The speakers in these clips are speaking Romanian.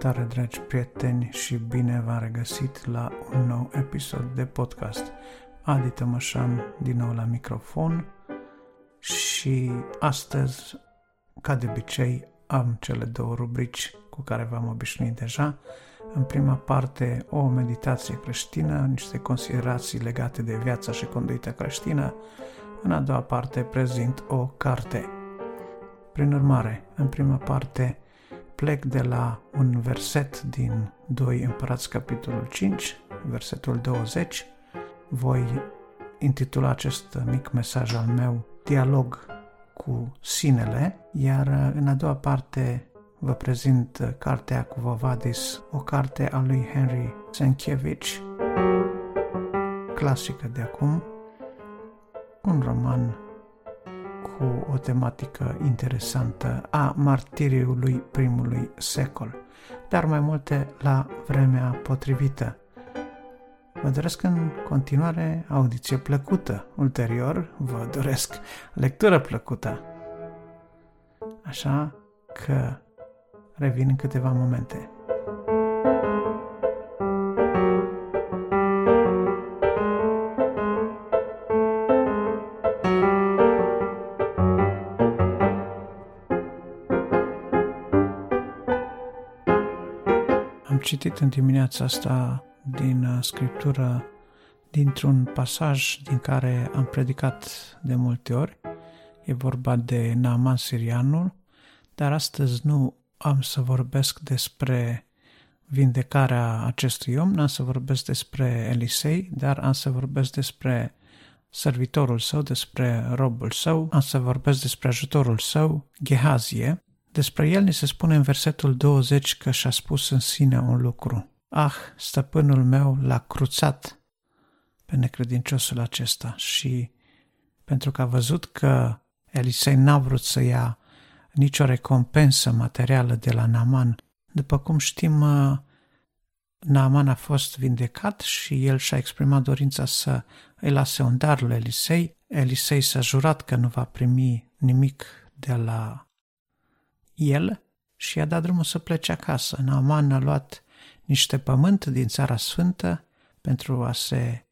Salutare, dragi prieteni, și bine v-am regăsit la un nou episod de podcast. Adi Tămășan, din nou la microfon și astăzi, ca de obicei, am cele două rubrici cu care v-am obișnuit deja. În prima parte, o meditație creștină, niște considerații legate de viața și conduita creștină. În a doua parte, prezint o carte. Prin urmare, în prima parte, plec de la un verset din 2 Împărați, capitolul 5, versetul 20. Voi intitula acest mic mesaj al meu Dialog cu sinele, iar în a doua parte vă prezint cartea cu Vovadis, o carte a lui Henry Sienkiewicz, clasică de acum, un roman cu o tematică interesantă a martiriului primului secol, dar mai multe la vremea potrivită. Vă doresc în continuare audiție plăcută. Ulterior, vă doresc lectură plăcută. Așa că revin în câteva momente. Citit în dimineața asta din uh, Scriptură dintr-un pasaj din care am predicat de multe ori. E vorba de Naaman Sirianul, dar astăzi nu am să vorbesc despre vindecarea acestui om, n-am să vorbesc despre Elisei, dar am să vorbesc despre servitorul său, despre robul său, am să vorbesc despre ajutorul său, Gehazie, despre el ni se spune în versetul 20 că și-a spus în sine un lucru. Ah, stăpânul meu l-a cruțat pe necredinciosul acesta și pentru că a văzut că Elisei n-a vrut să ia nicio recompensă materială de la Naman, după cum știm, uh, Naaman a fost vindecat și el și-a exprimat dorința să îi lase un dar lui Elisei. Elisei s-a jurat că nu va primi nimic de la el și și-a dat drumul să plece acasă. Naaman a luat niște pământ din țara sfântă pentru a se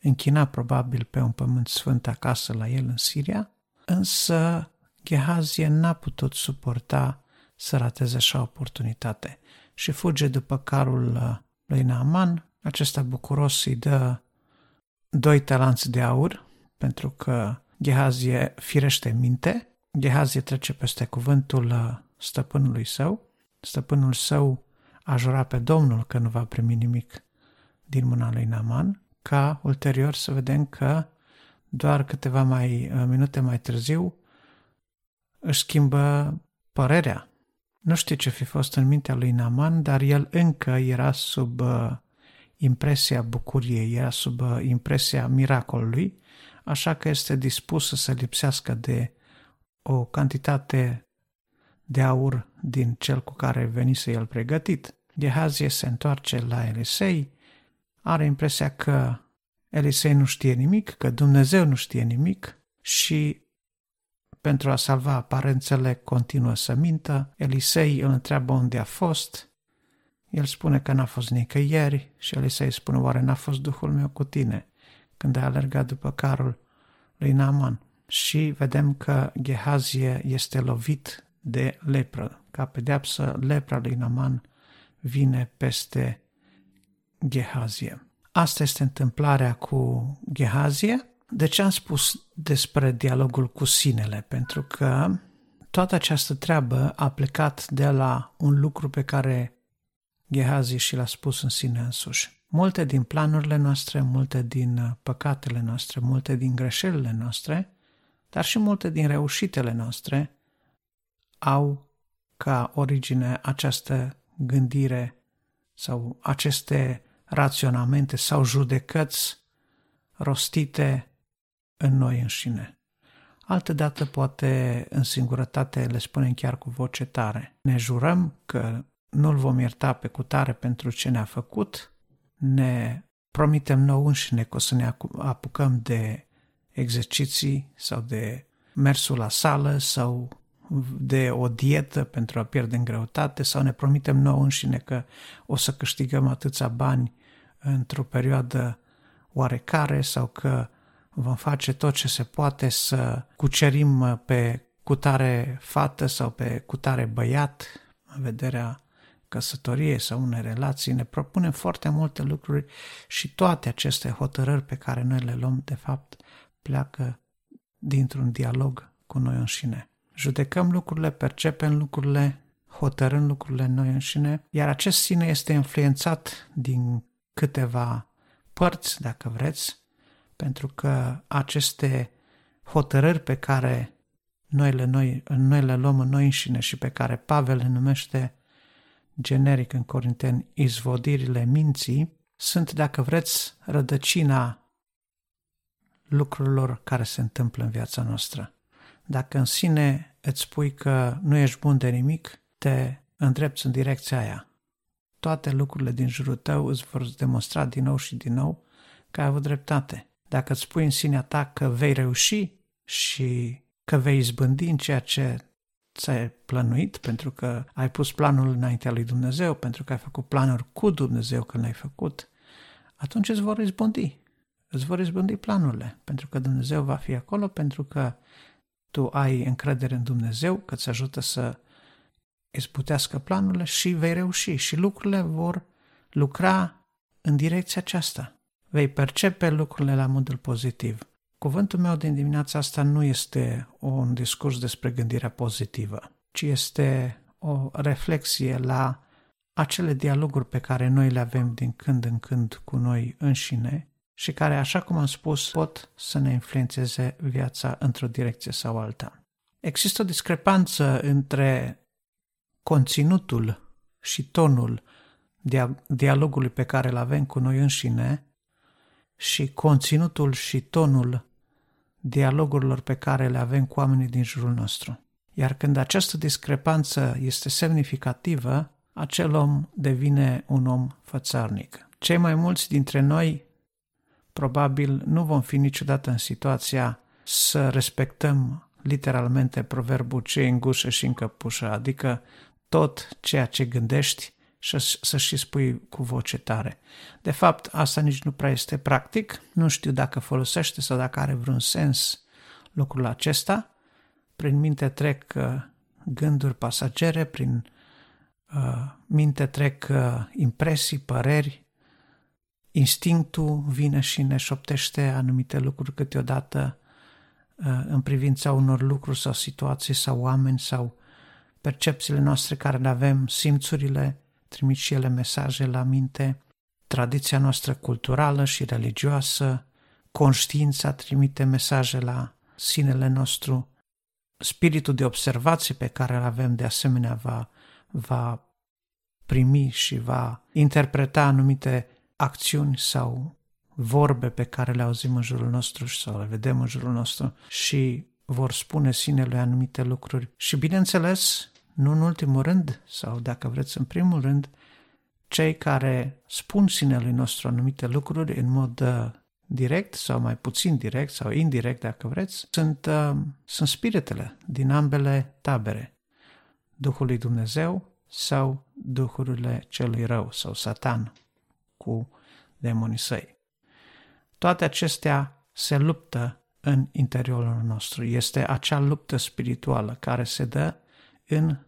închina probabil pe un pământ sfânt acasă la el în Siria, însă Gehazie n-a putut suporta să rateze așa oportunitate și fuge după carul uh, lui Naaman. Acesta bucuros îi dă doi talanți de aur, pentru că Gehazie firește minte. Gehazie trece peste cuvântul uh, stăpânului său, stăpânul său a jurat pe Domnul că nu va primi nimic din mâna lui Naman, ca ulterior să vedem că doar câteva mai, uh, minute mai târziu își schimbă părerea. Nu știu ce fi fost în mintea lui Naman, dar el încă era sub uh, impresia bucuriei, era sub uh, impresia miracolului, așa că este dispus să se lipsească de o cantitate de aur din cel cu care venise el pregătit. Gehazie se întoarce la Elisei, are impresia că Elisei nu știe nimic, că Dumnezeu nu știe nimic și pentru a salva aparențele continuă să mintă. Elisei îl întreabă unde a fost. El spune că n-a fost nicăieri și Elisei spune, oare n-a fost Duhul meu cu tine când a alergat după carul lui Naaman? Și vedem că Gehazie este lovit de lepră. Ca pedeapsă, lepra lui Naman vine peste Gehazie. Asta este întâmplarea cu Gehazie. De ce am spus despre dialogul cu sinele? Pentru că toată această treabă a plecat de la un lucru pe care Gehazi și l-a spus în sine însuși. Multe din planurile noastre, multe din păcatele noastre, multe din greșelile noastre, dar și multe din reușitele noastre au ca origine această gândire sau aceste raționamente sau judecăți rostite în noi înșine. Altădată poate în singurătate le spunem chiar cu voce tare. Ne jurăm că nu-l vom ierta pe cutare pentru ce ne-a făcut, ne promitem nou înșine că o să ne apucăm de exerciții sau de mersul la sală sau de o dietă pentru a pierde în greutate sau ne promitem nouă înșine că o să câștigăm atâția bani într-o perioadă oarecare sau că vom face tot ce se poate să cucerim pe cutare fată sau pe cutare băiat în vederea căsătoriei sau unei relații, ne propunem foarte multe lucruri și toate aceste hotărâri pe care noi le luăm, de fapt, pleacă dintr-un dialog cu noi înșine. Judecăm lucrurile, percepem lucrurile, hotărâm lucrurile noi înșine, iar acest sine este influențat din câteva părți, dacă vreți, pentru că aceste hotărâri pe care noi le, noi, noi le luăm în noi înșine și pe care Pavel le numește generic în Corinteni izvodirile minții, sunt, dacă vreți, rădăcina lucrurilor care se întâmplă în viața noastră. Dacă în sine îți spui că nu ești bun de nimic, te îndrepți în direcția aia. Toate lucrurile din jurul tău îți vor demonstra din nou și din nou că ai avut dreptate. Dacă îți spui în sinea ta că vei reuși și că vei izbândi în ceea ce ți-ai plănuit, pentru că ai pus planul înaintea lui Dumnezeu, pentru că ai făcut planuri cu Dumnezeu când le-ai făcut, atunci îți vor izbândi. Îți vor izbândi planurile, pentru că Dumnezeu va fi acolo, pentru că tu ai încredere în Dumnezeu, că îți ajută să izbutească planurile și vei reuși și lucrurile vor lucra în direcția aceasta. Vei percepe lucrurile la modul pozitiv. Cuvântul meu din dimineața asta nu este un discurs despre gândirea pozitivă, ci este o reflexie la acele dialoguri pe care noi le avem din când în când cu noi înșine și care, așa cum am spus, pot să ne influențeze viața într-o direcție sau alta. Există o discrepanță între conținutul și tonul dialogului pe care îl avem cu noi înșine și conținutul și tonul dialogurilor pe care le avem cu oamenii din jurul nostru. Iar când această discrepanță este semnificativă, acel om devine un om fățarnic. Cei mai mulți dintre noi probabil nu vom fi niciodată în situația să respectăm literalmente proverbul ce în gușă și în căpușă, adică tot ceea ce gândești și să și spui cu voce tare. De fapt, asta nici nu prea este practic, nu știu dacă folosește sau dacă are vreun sens lucrul acesta. Prin minte trec uh, gânduri pasagere, prin uh, minte trec uh, impresii, păreri, instinctul vine și ne șoptește anumite lucruri câteodată uh, în privința unor lucruri sau situații sau oameni sau percepțiile noastre care le avem, simțurile, trimit și ele mesaje la minte, tradiția noastră culturală și religioasă, conștiința trimite mesaje la sinele nostru, spiritul de observație pe care îl avem de asemenea va, va primi și va interpreta anumite acțiuni sau vorbe pe care le auzim în jurul nostru sau le vedem în jurul nostru și vor spune sinele anumite lucruri. Și bineînțeles, nu în ultimul rând, sau dacă vreți în primul rând, cei care spun sinelui nostru anumite lucruri în mod uh, direct sau mai puțin direct sau indirect, dacă vreți, sunt, uh, sunt spiritele din ambele tabere. Duhul lui Dumnezeu sau duhurile celui rău sau Satan cu demonii săi. Toate acestea se luptă în interiorul nostru. Este acea luptă spirituală care se dă în,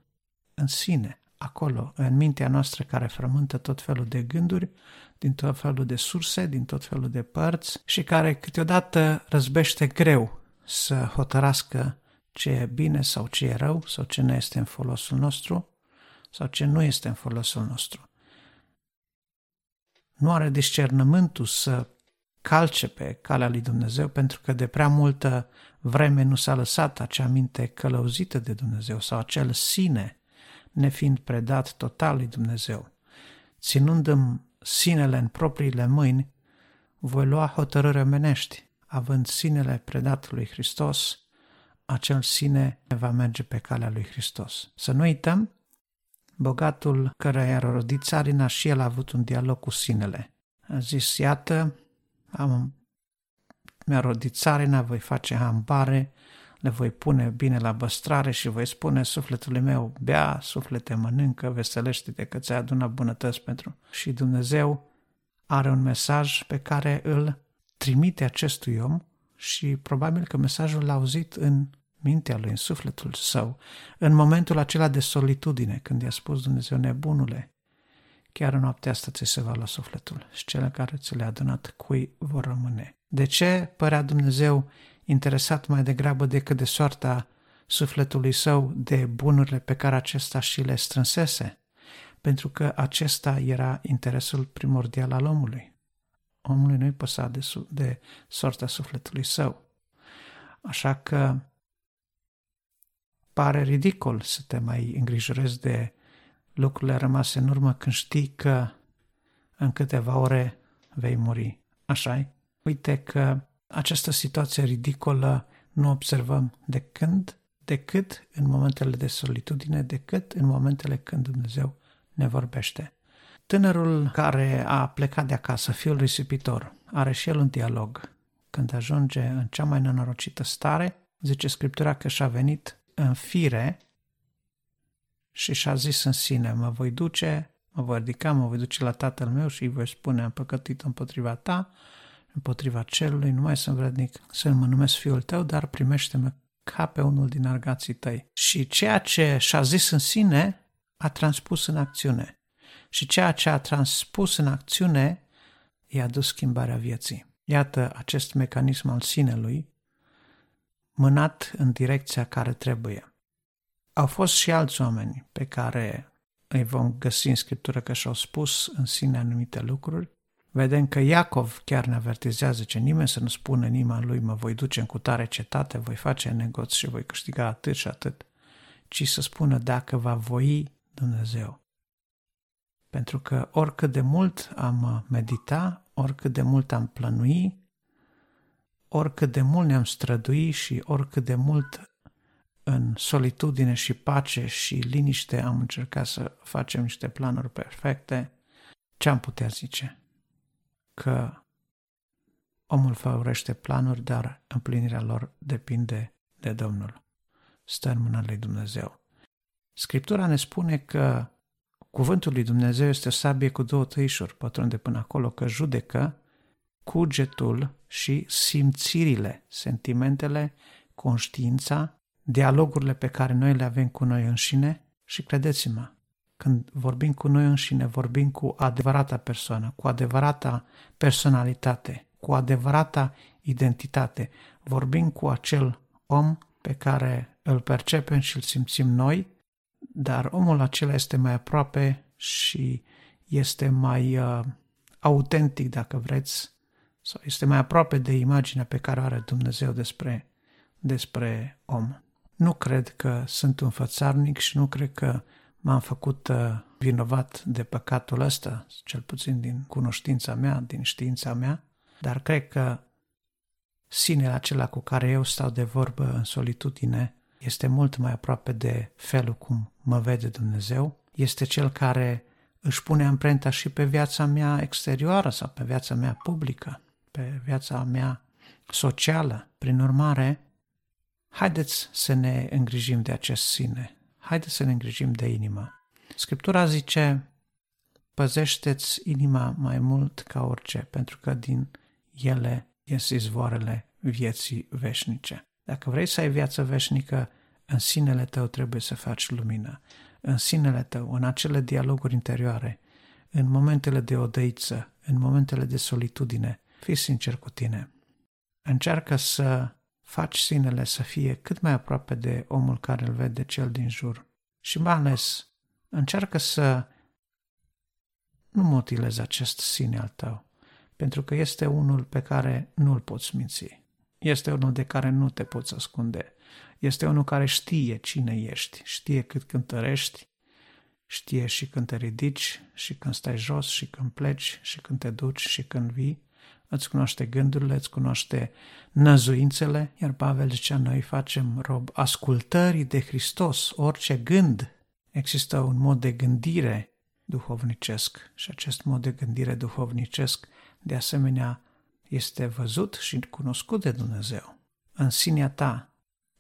în sine, acolo, în mintea noastră care frământă tot felul de gânduri, din tot felul de surse, din tot felul de părți și care câteodată răzbește greu să hotărască ce e bine sau ce e rău sau ce nu este în folosul nostru sau ce nu este în folosul nostru nu are discernământul să calce pe calea lui Dumnezeu pentru că de prea multă vreme nu s-a lăsat acea minte călăuzită de Dumnezeu sau acel sine nefiind predat total lui Dumnezeu. Ținând-mi sinele în propriile mâini, voi lua hotărâri omenești, având sinele predat lui Hristos, acel sine va merge pe calea lui Hristos. Să nu uităm bogatul care i-a rodit țarina și el a avut un dialog cu sinele. A zis, iată, am, mi-a rodit țarina, voi face hambare, le voi pune bine la băstrare și voi spune sufletului meu, bea, suflete, mănâncă, veselește-te că ți-ai adunat bunătăți pentru. Și Dumnezeu are un mesaj pe care îl trimite acestui om și probabil că mesajul l-a auzit în mintea lui, în sufletul său, în momentul acela de solitudine, când i-a spus Dumnezeu, nebunule, chiar în noaptea asta ți se va lua sufletul și cele care ți le-a adunat cui vor rămâne. De ce părea Dumnezeu interesat mai degrabă decât de soarta sufletului său de bunurile pe care acesta și le strânsese? Pentru că acesta era interesul primordial al omului. Omului nu-i păsa de, de soarta sufletului său. Așa că pare ridicol să te mai îngrijorezi de lucrurile rămase în urmă când știi că în câteva ore vei muri. așa -i? Uite că această situație ridicolă nu observăm de când, decât în momentele de solitudine, decât în momentele când Dumnezeu ne vorbește. Tânărul care a plecat de acasă, fiul risipitor, are și el un dialog. Când ajunge în cea mai nenorocită stare, zice Scriptura că și-a venit în fire și și-a zis în sine, mă voi duce, mă voi ridica, mă voi duce la tatăl meu și îi voi spune, am păcătit împotriva ta, împotriva celui, nu mai sunt vrednic să mă numesc fiul tău, dar primește-mă ca pe unul din argații tăi. Și ceea ce și-a zis în sine, a transpus în acțiune. Și ceea ce a transpus în acțiune, i-a dus schimbarea vieții. Iată acest mecanism al sinelui, mânat în direcția care trebuie. Au fost și alți oameni pe care îi vom găsi în Scriptură că și-au spus în sine anumite lucruri, Vedem că Iacov chiar ne avertizează ce nimeni să nu spună inima lui mă voi duce în cutare cetate, voi face negoți și voi câștiga atât și atât, ci să spună dacă va voi Dumnezeu. Pentru că oricât de mult am medita, oricât de mult am plănui, oricât de mult ne-am strădui și oricât de mult în solitudine și pace și liniște am încercat să facem niște planuri perfecte, ce am putea zice? că omul favorește planuri, dar împlinirea lor depinde de Domnul. Stă în mâna lui Dumnezeu. Scriptura ne spune că cuvântul lui Dumnezeu este o sabie cu două tăișuri, pătrunde până acolo, că judecă cugetul și simțirile, sentimentele, conștiința, dialogurile pe care noi le avem cu noi înșine și credeți-mă, când vorbim cu noi înșine, vorbim cu adevărata persoană, cu adevărata personalitate, cu adevărata identitate. Vorbim cu acel om pe care îl percepem și îl simțim noi, dar omul acela este mai aproape și este mai uh, autentic, dacă vreți, sau este mai aproape de imaginea pe care o are Dumnezeu despre, despre om. Nu cred că sunt un fățarnic și nu cred că m-am făcut uh, vinovat de păcatul ăsta, cel puțin din cunoștința mea, din știința mea, dar cred că sinele acela cu care eu stau de vorbă în solitudine este mult mai aproape de felul cum mă vede Dumnezeu, este cel care își pune amprenta și pe viața mea exterioară sau pe viața mea publică, pe viața mea socială. Prin urmare, haideți să ne îngrijim de acest sine, haideți să ne îngrijim de inimă. Scriptura zice, păzește-ți inima mai mult ca orice, pentru că din ele ies izvoarele vieții veșnice. Dacă vrei să ai viață veșnică, în sinele tău trebuie să faci lumină. În sinele tău, în acele dialoguri interioare, în momentele de odăiță, în momentele de solitudine, fii sincer cu tine. Încearcă să faci sinele să fie cât mai aproape de omul care îl vede cel din jur. Și mai ales, încearcă să nu mutilezi acest sine al tău, pentru că este unul pe care nu îl poți minți. Este unul de care nu te poți ascunde. Este unul care știe cine ești, știe cât cântărești, știe și când te ridici, și când stai jos, și când pleci, și când te duci, și când vii îți cunoaște gândurile, îți cunoaște năzuințele, iar Pavel zicea, noi facem rob ascultării de Hristos, orice gând. Există un mod de gândire duhovnicesc și acest mod de gândire duhovnicesc de asemenea este văzut și cunoscut de Dumnezeu. În sinea ta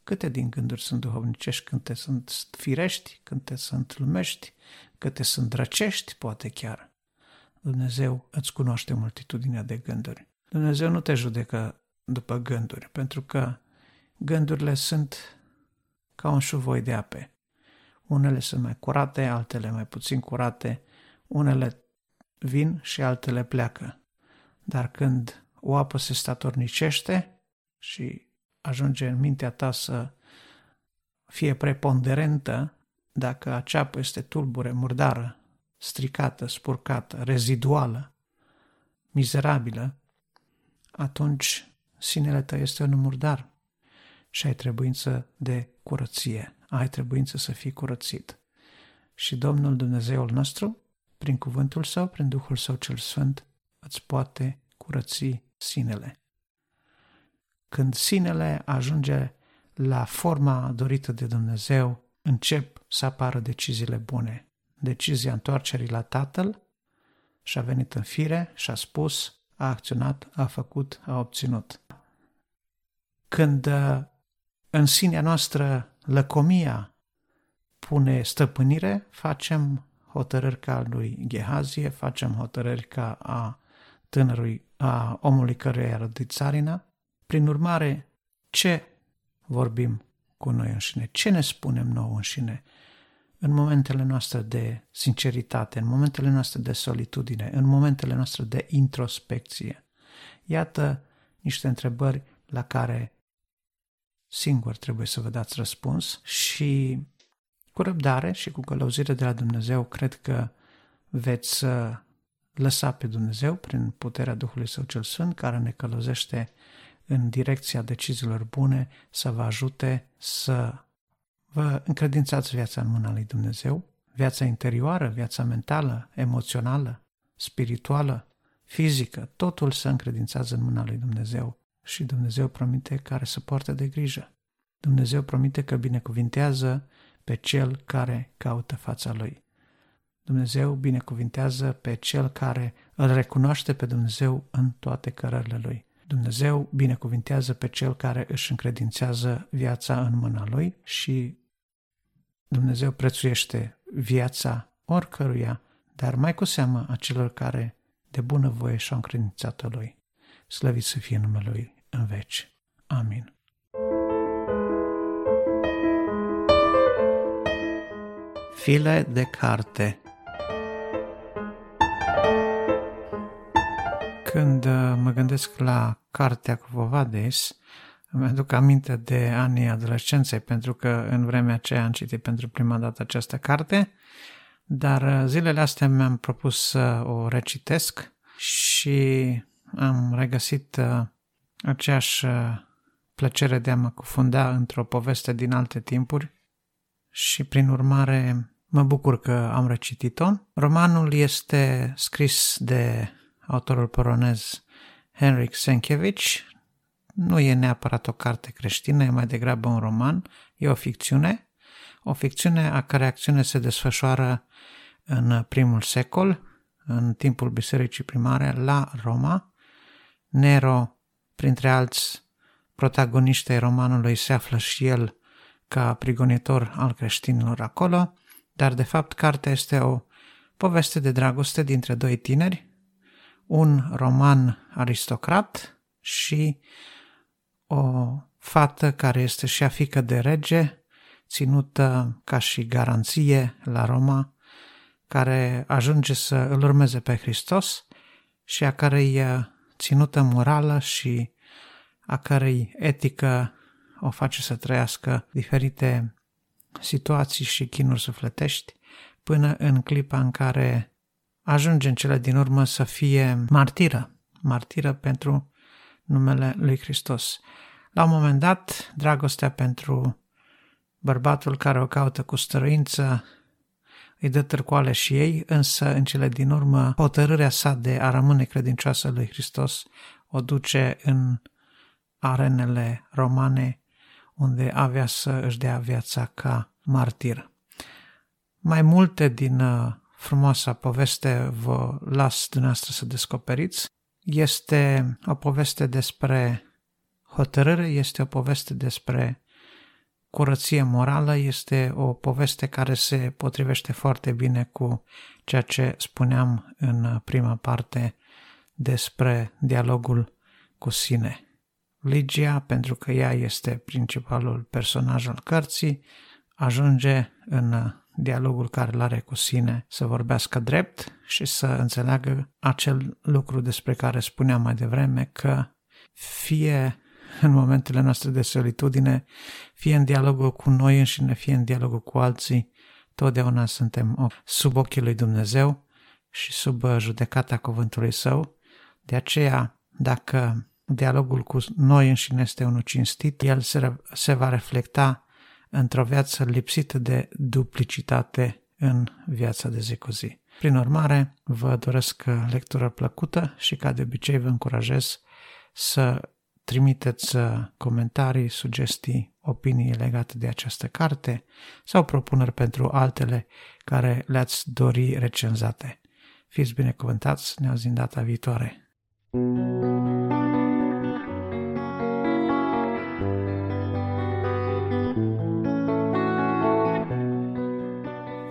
Câte din gânduri sunt duhovnicești, câte sunt firești, câte sunt lumești, câte sunt drăcești, poate chiar. Dumnezeu îți cunoaște multitudinea de gânduri. Dumnezeu nu te judecă după gânduri, pentru că gândurile sunt ca un șuvoi de ape. Unele sunt mai curate, altele mai puțin curate, unele vin și altele pleacă. Dar când o apă se statornicește și ajunge în mintea ta să fie preponderentă, dacă acea apă este tulbure, murdară, stricată, spurcată, reziduală, mizerabilă, atunci sinele tău este un murdar și ai trebuință de curăție, ai trebuință să fii curățit. Și Domnul Dumnezeul nostru, prin cuvântul Său, prin Duhul Său cel Sfânt, îți poate curăți sinele. Când sinele ajunge la forma dorită de Dumnezeu, încep să apară deciziile bune. Decizia întoarcerii la Tatăl și a venit în fire și a spus, a acționat, a făcut, a obținut. Când uh, în sinea noastră lăcomia pune stăpânire, facem hotărâri ca lui Gehazie, facem hotărâri ca a tânărului, a omului căruia i-a rădit țarina. Prin urmare, ce vorbim cu noi înșine? Ce ne spunem nouă înșine? În momentele noastre de sinceritate, în momentele noastre de solitudine, în momentele noastre de introspecție. Iată niște întrebări la care singur trebuie să vă dați răspuns și cu răbdare și cu călăuzire de la Dumnezeu cred că veți lăsa pe Dumnezeu prin puterea Duhului Său cel Sfânt care ne călăuzește în direcția deciziilor bune să vă ajute să vă încredințați viața în mâna lui Dumnezeu, viața interioară, viața mentală, emoțională, spirituală, fizică, totul să încredințați în mâna lui Dumnezeu și Dumnezeu promite care să poartă de grijă. Dumnezeu promite că binecuvintează pe cel care caută fața lui. Dumnezeu binecuvintează pe cel care îl recunoaște pe Dumnezeu în toate cărările lui. Dumnezeu binecuvintează pe cel care își încredințează viața în mâna lui și Dumnezeu prețuiește viața oricăruia, dar mai cu seamă a celor care de bună voie și-au încredințat lui. Slăvit să fie numele Lui în veci. Amin. File de carte Când uh, mă gândesc la cartea cu Vovades, îmi aduc aminte de anii adolescenței, pentru că în vremea aceea am citit pentru prima dată această carte, dar uh, zilele astea mi-am propus să o recitesc și am regăsit uh, aceeași uh, plăcere de a mă cufunda într-o poveste din alte timpuri și prin urmare mă bucur că am recitit-o. Romanul este scris de autorul polonez Henrik Sienkiewicz. Nu e neapărat o carte creștină, e mai degrabă un roman, e o ficțiune, o ficțiune a care acțiune se desfășoară în primul secol, în timpul bisericii primare la Roma, Nero, printre alți protagoniști ai romanului, se află și el ca prigonitor al creștinilor acolo, dar de fapt cartea este o poveste de dragoste dintre doi tineri, un roman aristocrat și o fată care este și a fică de rege, ținută ca și garanție la Roma, care ajunge să îl urmeze pe Hristos și a cărei ținută morală și a cărei etică o face să trăiască diferite situații și chinuri sufletești, până în clipa în care ajunge în cele din urmă să fie martiră, martiră pentru numele lui Hristos. La un moment dat, dragostea pentru bărbatul care o caută cu stăruință îi dă târcoale și ei, însă în cele din urmă hotărârea sa de a rămâne credincioasă lui Hristos o duce în arenele romane unde avea să își dea viața ca martir. Mai multe din uh, frumoasa poveste vă las dumneavoastră să descoperiți. Este o poveste despre hotărâre, este o poveste despre curăție morală este o poveste care se potrivește foarte bine cu ceea ce spuneam în prima parte despre dialogul cu sine. Ligia, pentru că ea este principalul personaj al cărții, ajunge în dialogul care îl are cu sine să vorbească drept și să înțeleagă acel lucru despre care spuneam mai devreme că fie în momentele noastre de solitudine, fie în dialogul cu noi înșine, fie în dialogul cu alții, totdeauna suntem sub ochii lui Dumnezeu și sub judecata cuvântului Său. De aceea, dacă dialogul cu noi înșine este unul cinstit, el se, se va reflecta într-o viață lipsită de duplicitate în viața de zi cu zi. Prin urmare, vă doresc lectură plăcută și ca de obicei vă încurajez să trimiteți comentarii, sugestii, opinii legate de această carte sau propuneri pentru altele care le-ați dori recenzate. Fiți binecuvântați, ne auzim data viitoare!